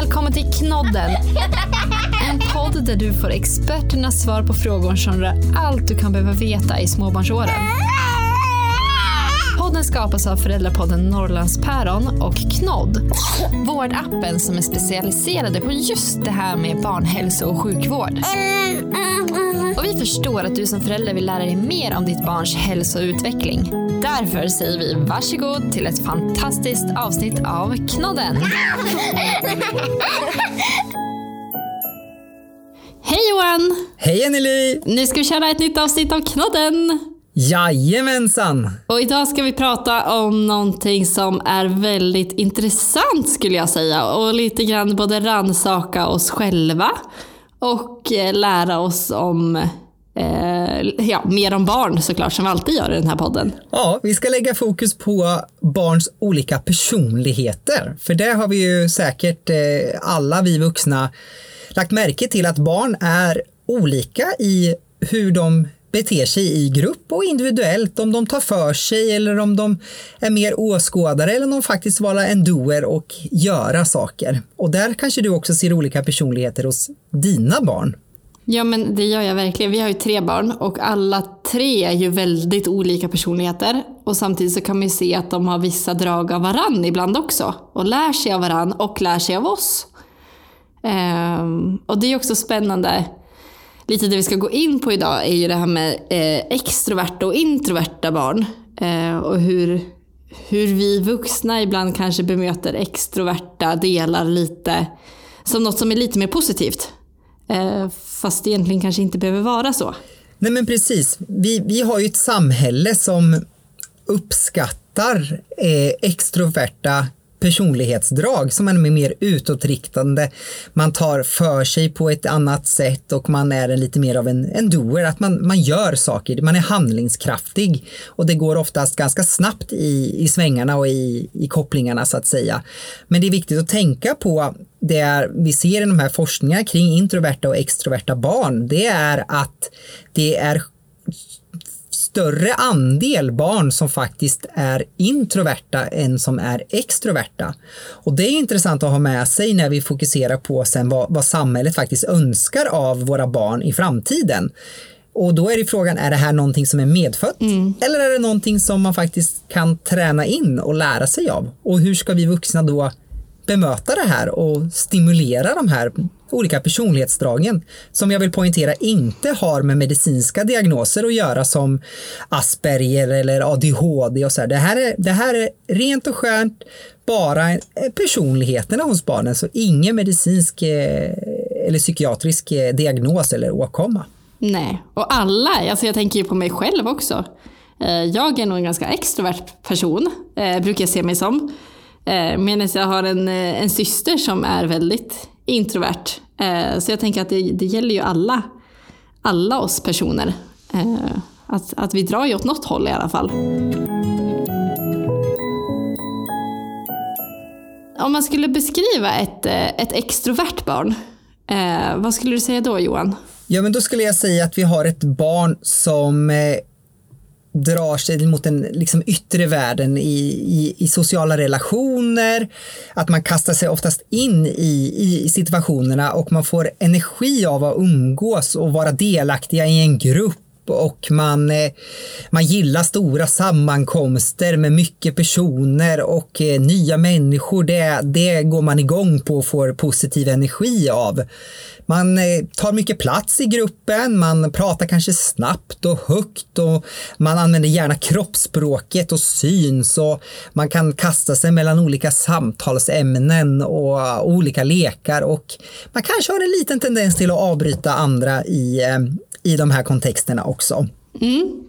Välkommen till Knodden! En podd där du får experternas svar på frågor som rör allt du kan behöva veta i småbarnsåren. Podden skapas av föräldrapodden Norrlandspäron och Knodd. Vårdappen som är specialiserade på just det här med barnhälso och sjukvård. Och vi förstår att du som förälder vill lära dig mer om ditt barns hälso och utveckling. Därför säger vi varsågod till ett fantastiskt avsnitt av Knodden. Hej Johan! Hej Anneli! Nu ska vi köra ett nytt avsnitt av Knodden. Jajamensan! Och idag ska vi prata om någonting som är väldigt intressant skulle jag säga och lite grann både ransaka oss själva och eh, lära oss om eh, ja, mer om barn såklart som vi alltid gör i den här podden. Ja, vi ska lägga fokus på barns olika personligheter. För det har vi ju säkert eh, alla vi vuxna lagt märke till att barn är olika i hur de beter sig i grupp och individuellt, om de tar för sig eller om de är mer åskådare eller om de faktiskt vara en doer och göra saker. Och där kanske du också ser olika personligheter hos dina barn. Ja men det gör jag verkligen. Vi har ju tre barn och alla tre är ju väldigt olika personligheter. Och samtidigt så kan man ju se att de har vissa drag av varann ibland också. Och lär sig av varann och lär sig av oss. Ehm, och det är också spännande. Lite det vi ska gå in på idag är ju det här med eh, extroverta och introverta barn. Eh, och hur, hur vi vuxna ibland kanske bemöter extroverta delar lite som något som är lite mer positivt. Eh, fast det egentligen kanske inte behöver vara så. Nej men precis. Vi, vi har ju ett samhälle som uppskattar eh, extroverta personlighetsdrag som är mer utåtriktande. Man tar för sig på ett annat sätt och man är lite mer av en, en doer, att man, man gör saker, man är handlingskraftig och det går oftast ganska snabbt i, i svängarna och i, i kopplingarna så att säga. Men det är viktigt att tänka på det är, vi ser i de här forskningarna kring introverta och extroverta barn, det är att det är större andel barn som faktiskt är introverta än som är extroverta. Och det är intressant att ha med sig när vi fokuserar på sen vad, vad samhället faktiskt önskar av våra barn i framtiden. Och då är det frågan, är det här någonting som är medfött? Mm. Eller är det någonting som man faktiskt kan träna in och lära sig av? Och hur ska vi vuxna då bemöta det här och stimulera de här olika personlighetsdragen som jag vill poängtera inte har med medicinska diagnoser att göra som Asperger eller ADHD och så här. Det här är, det här är rent och skönt bara personligheterna hos barnen, så ingen medicinsk eh, eller psykiatrisk eh, diagnos eller åkomma. Nej, och alla, alltså jag tänker ju på mig själv också. Eh, jag är nog en ganska extrovert person, brukar jag se mig som. Eh, Medan jag har en, eh, en syster som är väldigt introvert. Eh, så jag tänker att det, det gäller ju alla, alla oss personer. Eh, att, att vi drar ju åt något håll i alla fall. Om man skulle beskriva ett, eh, ett extrovert barn, eh, vad skulle du säga då Johan? Ja, men då skulle jag säga att vi har ett barn som eh, drar sig mot den liksom yttre världen i, i, i, sociala relationer, att man kastar sig oftast in i, i situationerna och man får energi av att umgås och vara delaktiga i en grupp och man, eh, man gillar stora sammankomster med mycket personer och eh, nya människor. Det, det går man igång på och får positiv energi av. Man eh, tar mycket plats i gruppen, man pratar kanske snabbt och högt och man använder gärna kroppsspråket och syns och man kan kasta sig mellan olika samtalsämnen och olika lekar och man kanske har en liten tendens till att avbryta andra i, i de här kontexterna också. Mm.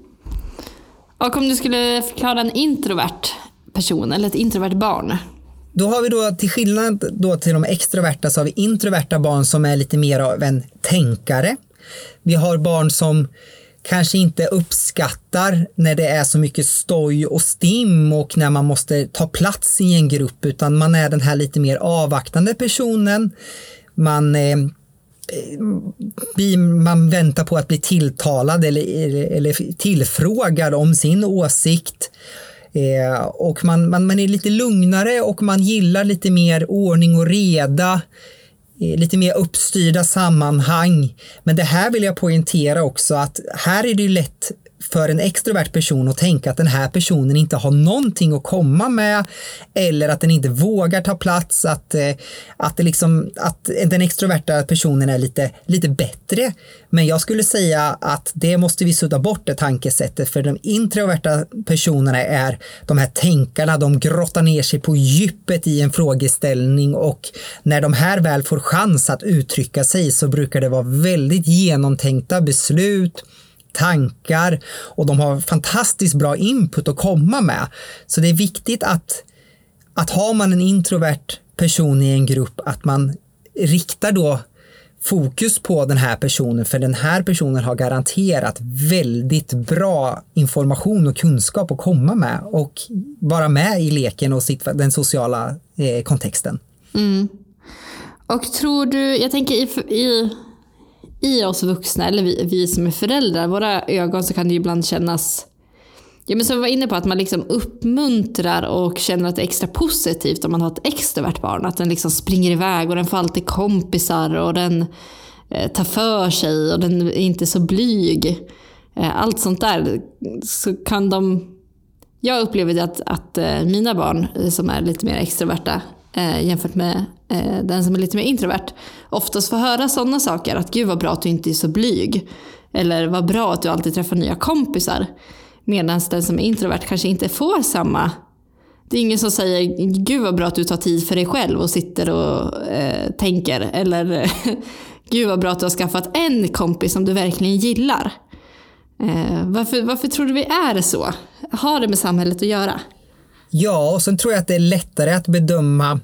Och om du skulle förklara en introvert person eller ett introvert barn? Då har vi då till skillnad då till de extroverta så har vi introverta barn som är lite mer av en tänkare. Vi har barn som kanske inte uppskattar när det är så mycket stoj och stim och när man måste ta plats i en grupp utan man är den här lite mer avvaktande personen. Man eh, Eh, mm, man väntar på att bli tilltalad eller, eller tillfrågad om sin åsikt. Eh, och man, man, man är lite lugnare och man gillar lite mer ordning och reda eh, lite mer uppstyrda sammanhang. Men det här vill jag poängtera också att här är det ju lätt för en extrovert person att tänka att den här personen inte har någonting att komma med eller att den inte vågar ta plats, att, eh, att, det liksom, att den extroverta personen är lite, lite bättre. Men jag skulle säga att det måste vi sudda bort det tankesättet för de introverta personerna är de här tänkarna, de grottar ner sig på djupet i en frågeställning och när de här väl får chans att uttrycka sig så brukar det vara väldigt genomtänkta beslut, tankar och de har fantastiskt bra input att komma med. Så det är viktigt att, att har man en introvert person i en grupp, att man riktar då fokus på den här personen för den här personen har garanterat väldigt bra information och kunskap att komma med och vara med i leken och sitt, den sociala eh, kontexten. Mm. Och tror du, jag tänker i, i i oss vuxna, eller vi, vi som är föräldrar, våra ögon så kan det ibland kännas Ja, men som vi var inne på, att man liksom uppmuntrar och känner att det är extra positivt om man har ett extrovert barn. Att den liksom springer iväg och den får alltid kompisar och den eh, tar för sig och den är inte så blyg. Eh, allt sånt där så kan de... Jag upplever det att, att eh, mina barn som är lite mer extroverta eh, jämfört med Eh, den som är lite mer introvert oftast får höra sådana saker. Att gud vad bra att du inte är så blyg. Eller vad bra att du alltid träffar nya kompisar. Medan den som är introvert kanske inte får samma det är ingen som säger gud vad bra att du tar tid för dig själv och sitter och eh, tänker. Eller gud vad bra att du har skaffat en kompis som du verkligen gillar. Eh, varför, varför tror du vi är så? Har det med samhället att göra? Ja, och sen tror jag att det är lättare att bedöma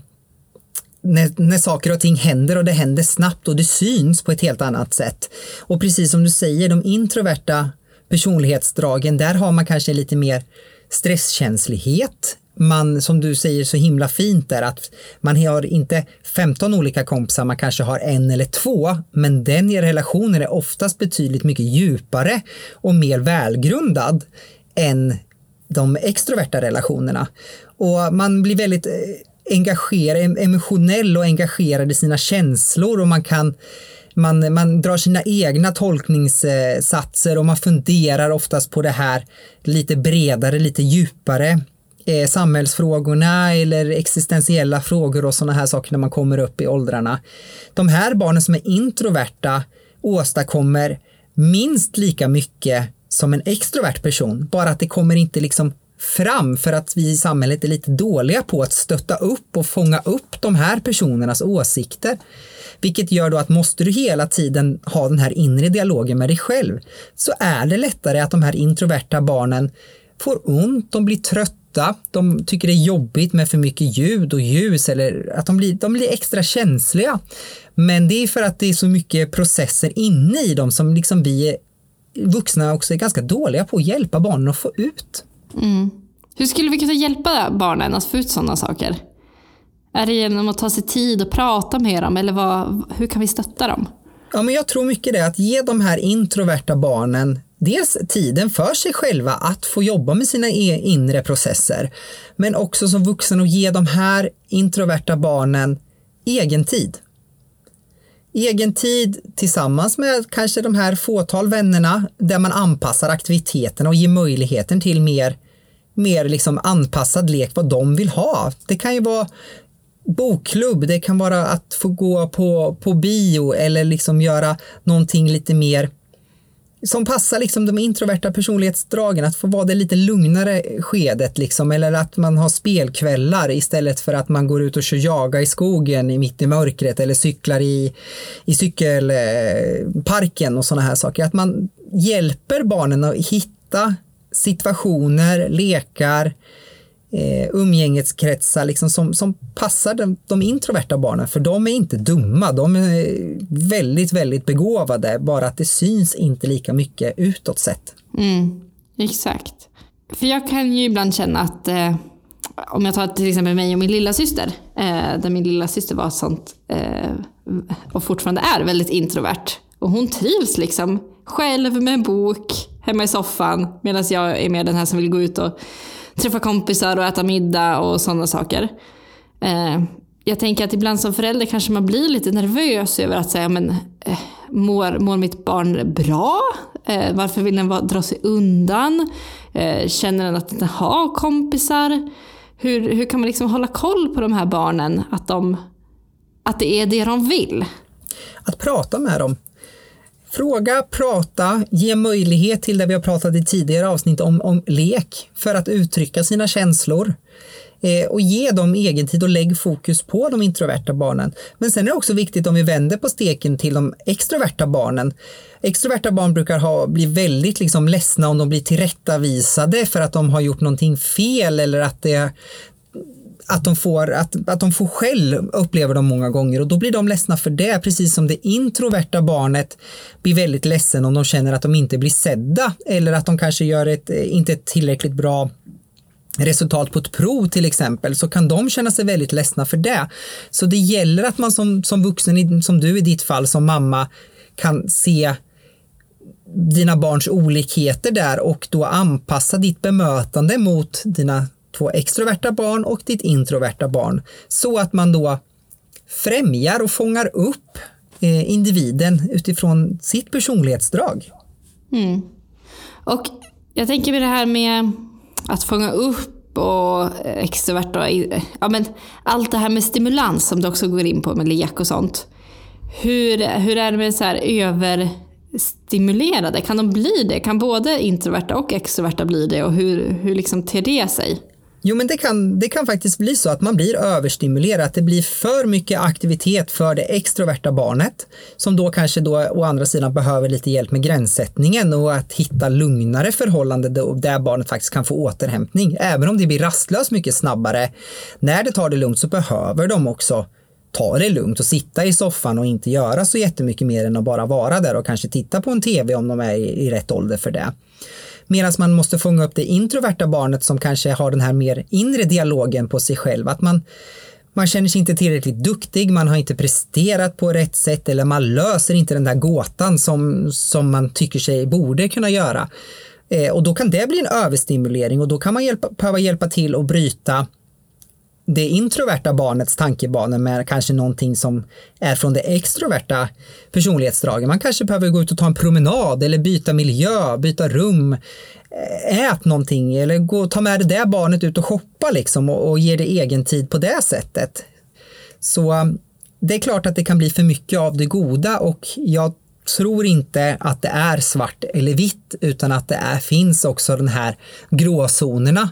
när, när saker och ting händer och det händer snabbt och det syns på ett helt annat sätt. Och precis som du säger, de introverta personlighetsdragen, där har man kanske lite mer stresskänslighet. Man, som du säger så himla fint där, att man har inte 15 olika kompisar, man kanske har en eller två, men den i relationen är oftast betydligt mycket djupare och mer välgrundad än de extroverta relationerna. Och man blir väldigt eh, engagera, emotionell och engagerad i sina känslor och man kan man, man drar sina egna tolkningssatser och man funderar oftast på det här lite bredare, lite djupare eh, samhällsfrågorna eller existentiella frågor och sådana här saker när man kommer upp i åldrarna. De här barnen som är introverta åstadkommer minst lika mycket som en extrovert person, bara att det kommer inte liksom fram för att vi i samhället är lite dåliga på att stötta upp och fånga upp de här personernas åsikter. Vilket gör då att måste du hela tiden ha den här inre dialogen med dig själv så är det lättare att de här introverta barnen får ont, de blir trötta, de tycker det är jobbigt med för mycket ljud och ljus eller att de blir, de blir extra känsliga. Men det är för att det är så mycket processer inne i dem som liksom vi vuxna också är ganska dåliga på att hjälpa barnen att få ut. Mm. Hur skulle vi kunna hjälpa barnen att få ut sådana saker? Är det genom att ta sig tid och prata med dem eller vad, hur kan vi stötta dem? Ja, men jag tror mycket det, att ge de här introverta barnen dels tiden för sig själva att få jobba med sina e-, inre processer, men också som vuxen att ge de här introverta barnen egen tid egen tid tillsammans med kanske de här fåtal vännerna där man anpassar aktiviteterna och ger möjligheten till mer, mer liksom anpassad lek vad de vill ha. Det kan ju vara bokklubb, det kan vara att få gå på, på bio eller liksom göra någonting lite mer som passar liksom de introverta personlighetsdragen, att få vara det lite lugnare skedet liksom, eller att man har spelkvällar istället för att man går ut och kör jaga i skogen mitt i mörkret eller cyklar i, i cykelparken och sådana här saker. Att man hjälper barnen att hitta situationer, lekar, eh, umgängeskretsar liksom som, som passar de, de introverta barnen. För de är inte dumma, de är väldigt, väldigt begåvade, bara att det syns inte lika mycket utåt sett. Mm, exakt. För jag kan ju ibland känna att eh, om jag tar till exempel mig och min lilla syster, eh, där min lilla syster var sånt eh, och fortfarande är väldigt introvert. Och hon trivs liksom själv med en bok hemma i soffan medan jag är mer den här som vill gå ut och träffa kompisar och äta middag och sådana saker. Eh, jag tänker att ibland som förälder kanske man blir lite nervös över att säga men eh, mår, mår mitt barn bra? Eh, varför vill den dra sig undan? Eh, känner den att den har kompisar? Hur, hur kan man liksom hålla koll på de här barnen? Att, de, att det är det de vill? Att prata med dem. Fråga, prata, ge möjlighet till det vi har pratat i tidigare avsnitt om, om lek för att uttrycka sina känslor. Eh, och ge dem egen tid och lägg fokus på de introverta barnen. Men sen är det också viktigt om vi vänder på steken till de extroverta barnen. Extroverta barn brukar ha, bli väldigt liksom ledsna om de blir tillrättavisade för att de har gjort någonting fel eller att det, att de, får, att, att de får skäll upplever de många gånger och då blir de ledsna för det, precis som det introverta barnet blir väldigt ledsen om de känner att de inte blir sedda eller att de kanske gör ett, eh, inte ett tillräckligt bra resultat på ett prov till exempel så kan de känna sig väldigt ledsna för det. Så det gäller att man som, som vuxen, som du i ditt fall som mamma, kan se dina barns olikheter där och då anpassa ditt bemötande mot dina två extroverta barn och ditt introverta barn så att man då främjar och fångar upp eh, individen utifrån sitt personlighetsdrag. Mm. Och jag tänker med det här med att fånga upp och extrovert och ja, men allt det här med stimulans som du också går in på med lek och sånt. Hur, hur är det med så här överstimulerade? Kan de bli det? Kan både introverta och extroverta bli det? Och hur, hur liksom ter det sig? Jo, men det kan, det kan faktiskt bli så att man blir överstimulerad, att det blir för mycket aktivitet för det extroverta barnet som då kanske då å andra sidan behöver lite hjälp med gränssättningen och att hitta lugnare förhållanden där barnet faktiskt kan få återhämtning. Även om det blir rastlöst mycket snabbare, när det tar det lugnt så behöver de också ta det lugnt och sitta i soffan och inte göra så jättemycket mer än att bara vara där och kanske titta på en tv om de är i rätt ålder för det. Medan man måste fånga upp det introverta barnet som kanske har den här mer inre dialogen på sig själv. Att man, man känner sig inte tillräckligt duktig, man har inte presterat på rätt sätt eller man löser inte den där gåtan som, som man tycker sig borde kunna göra. Eh, och då kan det bli en överstimulering och då kan man hjälpa, behöva hjälpa till att bryta det introverta barnets tankebanor med kanske någonting som är från det extroverta personlighetsdraget. Man kanske behöver gå ut och ta en promenad eller byta miljö, byta rum, eh, ät någonting eller gå, ta med det där barnet ut och shoppa liksom och, och ge det egen tid på det sättet. Så eh, det är klart att det kan bli för mycket av det goda och jag tror inte att det är svart eller vitt utan att det är, finns också den här gråzonerna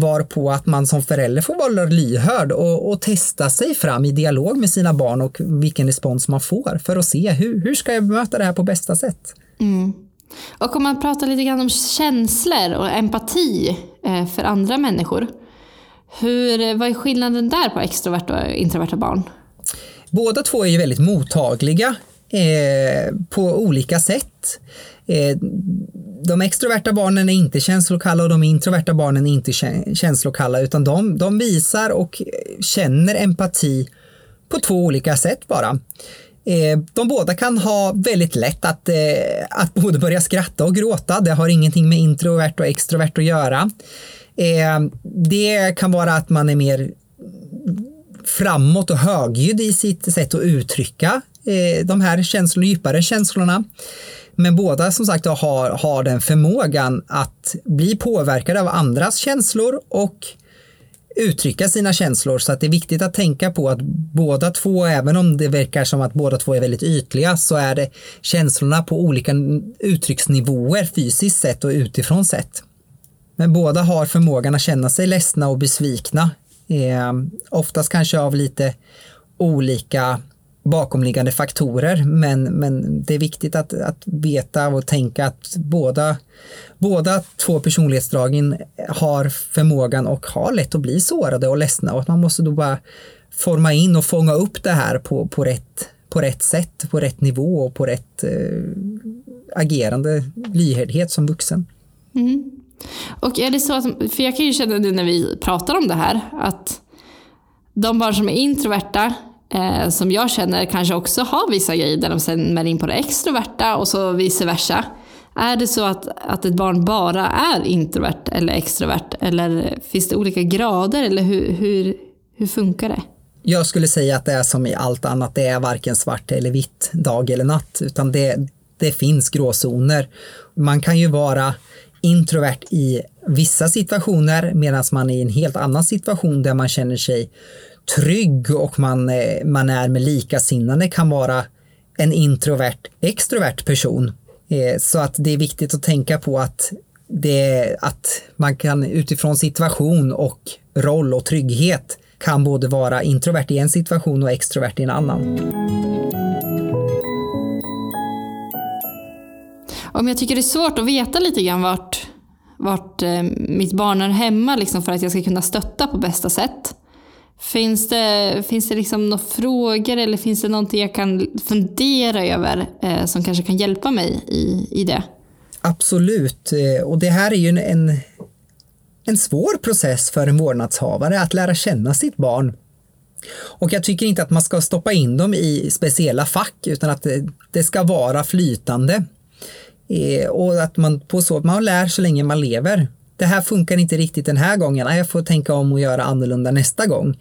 Varpå att man som förälder får vara lyhörd och, och, testa sig fram i dialog med sina barn och vilken respons man får för att se hur, hur ska jag bemöta det här på bästa sätt. Mm. Och om man pratar lite grann om känslor och empati eh, för andra människor. Hur, vad är skillnaden där på extroverta och introverta barn? Båda två är ju väldigt mottagliga eh, på olika sätt. Eh, de extroverta barnen är inte känslokalla och de introverta barnen är inte känslokalla utan de, de visar och känner empati på två olika sätt bara. Eh, de båda kan ha väldigt lätt att, eh, att både börja skratta och gråta. Det har ingenting med introvert och extrovert att göra. Eh, det kan vara att man är mer framåt och högljudd i sitt sätt att uttrycka de här känslorna, djupare känslorna. Men båda som sagt har, har den förmågan att bli påverkade av andras känslor och uttrycka sina känslor. Så att det är viktigt att tänka på att båda två, även om det verkar som att båda två är väldigt ytliga, så är det känslorna på olika uttrycksnivåer fysiskt sett och utifrån sett. Men båda har förmågan att känna sig ledsna och besvikna. Eh, oftast kanske av lite olika bakomliggande faktorer men, men det är viktigt att, att veta och tänka att båda, båda två personlighetsdragen har förmågan och har lätt att bli sårade och ledsna och att man måste då bara forma in och fånga upp det här på, på, rätt, på rätt sätt, på rätt nivå och på rätt eh, agerande lyhördhet som vuxen. Mm. Och är det så att, för jag kan ju känna nu när vi pratar om det här, att de barn som är introverta eh, som jag känner kanske också har vissa grejer där de sen är in på det extroverta och så vice versa. Är det så att, att ett barn bara är introvert eller extrovert? Eller finns det olika grader? Eller hur, hur, hur funkar det? Jag skulle säga att det är som i allt annat, det är varken svart eller vitt, dag eller natt, utan det, det finns gråzoner. Man kan ju vara introvert i vissa situationer medan man är i en helt annan situation där man känner sig trygg och man, eh, man är med likasinnande kan vara en introvert extrovert person. Eh, så att det är viktigt att tänka på att, det, att man kan utifrån situation och roll och trygghet kan både vara introvert i en situation och extrovert i en annan. Om jag tycker det är svårt att veta lite grann vart, vart eh, mitt barn är hemma liksom för att jag ska kunna stötta på bästa sätt. Finns det, finns det liksom några frågor eller finns det någonting jag kan fundera över eh, som kanske kan hjälpa mig i, i det? Absolut, eh, och det här är ju en, en svår process för en vårdnadshavare att lära känna sitt barn. Och jag tycker inte att man ska stoppa in dem i speciella fack utan att det, det ska vara flytande. Eh, och att man på så man lär så länge man lever. Det här funkar inte riktigt den här gången, jag får tänka om och göra annorlunda nästa gång.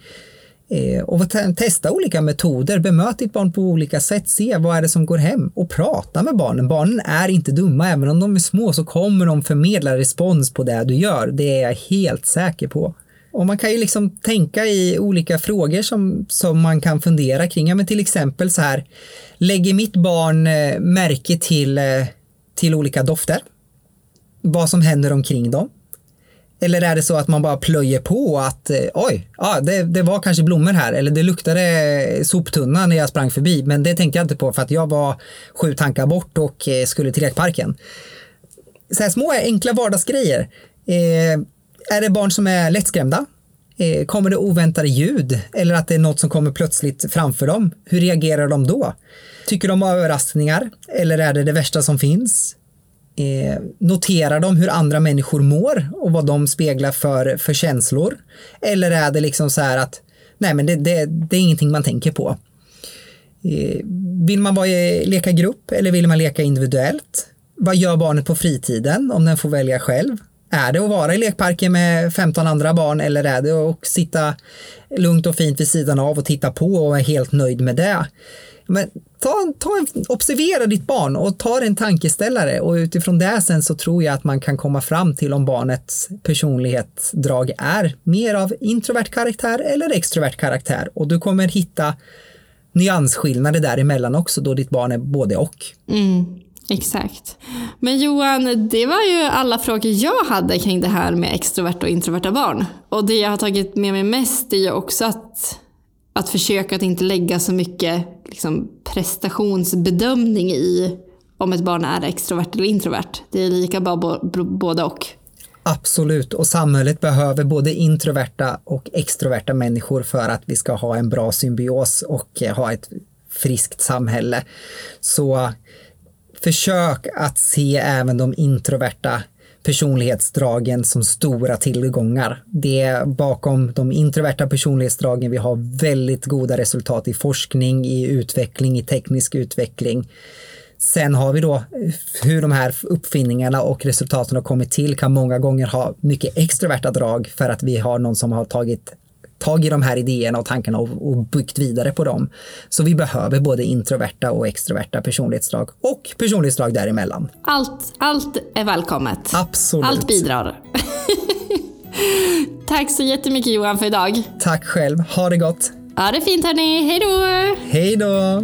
Eh, och testa olika metoder, bemöt ditt barn på olika sätt, se vad är det som går hem och prata med barnen. Barnen är inte dumma, även om de är små så kommer de förmedla respons på det du gör. Det är jag helt säker på. Och man kan ju liksom tänka i olika frågor som, som man kan fundera kring. Ja, men till exempel så här, lägger mitt barn eh, märke till, eh, till olika dofter? Vad som händer omkring dem? Eller är det så att man bara plöjer på att eh, oj, ja, det, det var kanske blommor här eller det luktade soptunna när jag sprang förbi men det tänkte jag inte på för att jag var sju tankar bort och eh, skulle till lekparken. Så här små enkla vardagsgrejer. Eh, är det barn som är lättskrämda? Eh, kommer det oväntade ljud eller att det är något som kommer plötsligt framför dem? Hur reagerar de då? Tycker de om överraskningar eller är det det värsta som finns? Eh, noterar de hur andra människor mår och vad de speglar för, för känslor? Eller är det liksom så här att nej men det, det, det är ingenting man tänker på. Eh, vill man vara, leka grupp eller vill man leka individuellt? Vad gör barnet på fritiden om den får välja själv? Är det att vara i lekparken med 15 andra barn eller är det att sitta lugnt och fint vid sidan av och titta på och vara helt nöjd med det? Men ta, ta, observera ditt barn och ta en tankeställare och utifrån det sen så tror jag att man kan komma fram till om barnets personlighetsdrag är mer av introvert karaktär eller extrovert karaktär och du kommer hitta nyansskillnader däremellan också då ditt barn är både och. Mm, exakt. Men Johan, det var ju alla frågor jag hade kring det här med extroverta och introverta barn. Och det jag har tagit med mig mest är ju också att att försöka att inte lägga så mycket liksom, prestationsbedömning i om ett barn är extrovert eller introvert. Det är lika bra både och. Absolut, och samhället behöver både introverta och extroverta människor för att vi ska ha en bra symbios och eh, ha ett friskt samhälle. Så försök att se även de introverta personlighetsdragen som stora tillgångar. Det är bakom de introverta personlighetsdragen vi har väldigt goda resultat i forskning, i utveckling, i teknisk utveckling. Sen har vi då hur de här uppfinningarna och resultaten har kommit till kan många gånger ha mycket extroverta drag för att vi har någon som har tagit tag i de här idéerna och tankarna och, och byggt vidare på dem. Så vi behöver både introverta och extroverta personlighetsdrag och personlighetsdrag däremellan. Allt, allt är välkommet. Absolut. Allt bidrar. Tack så jättemycket Johan för idag. Tack själv. Ha det gott. Ha det fint hörni. Hej då. Hej då.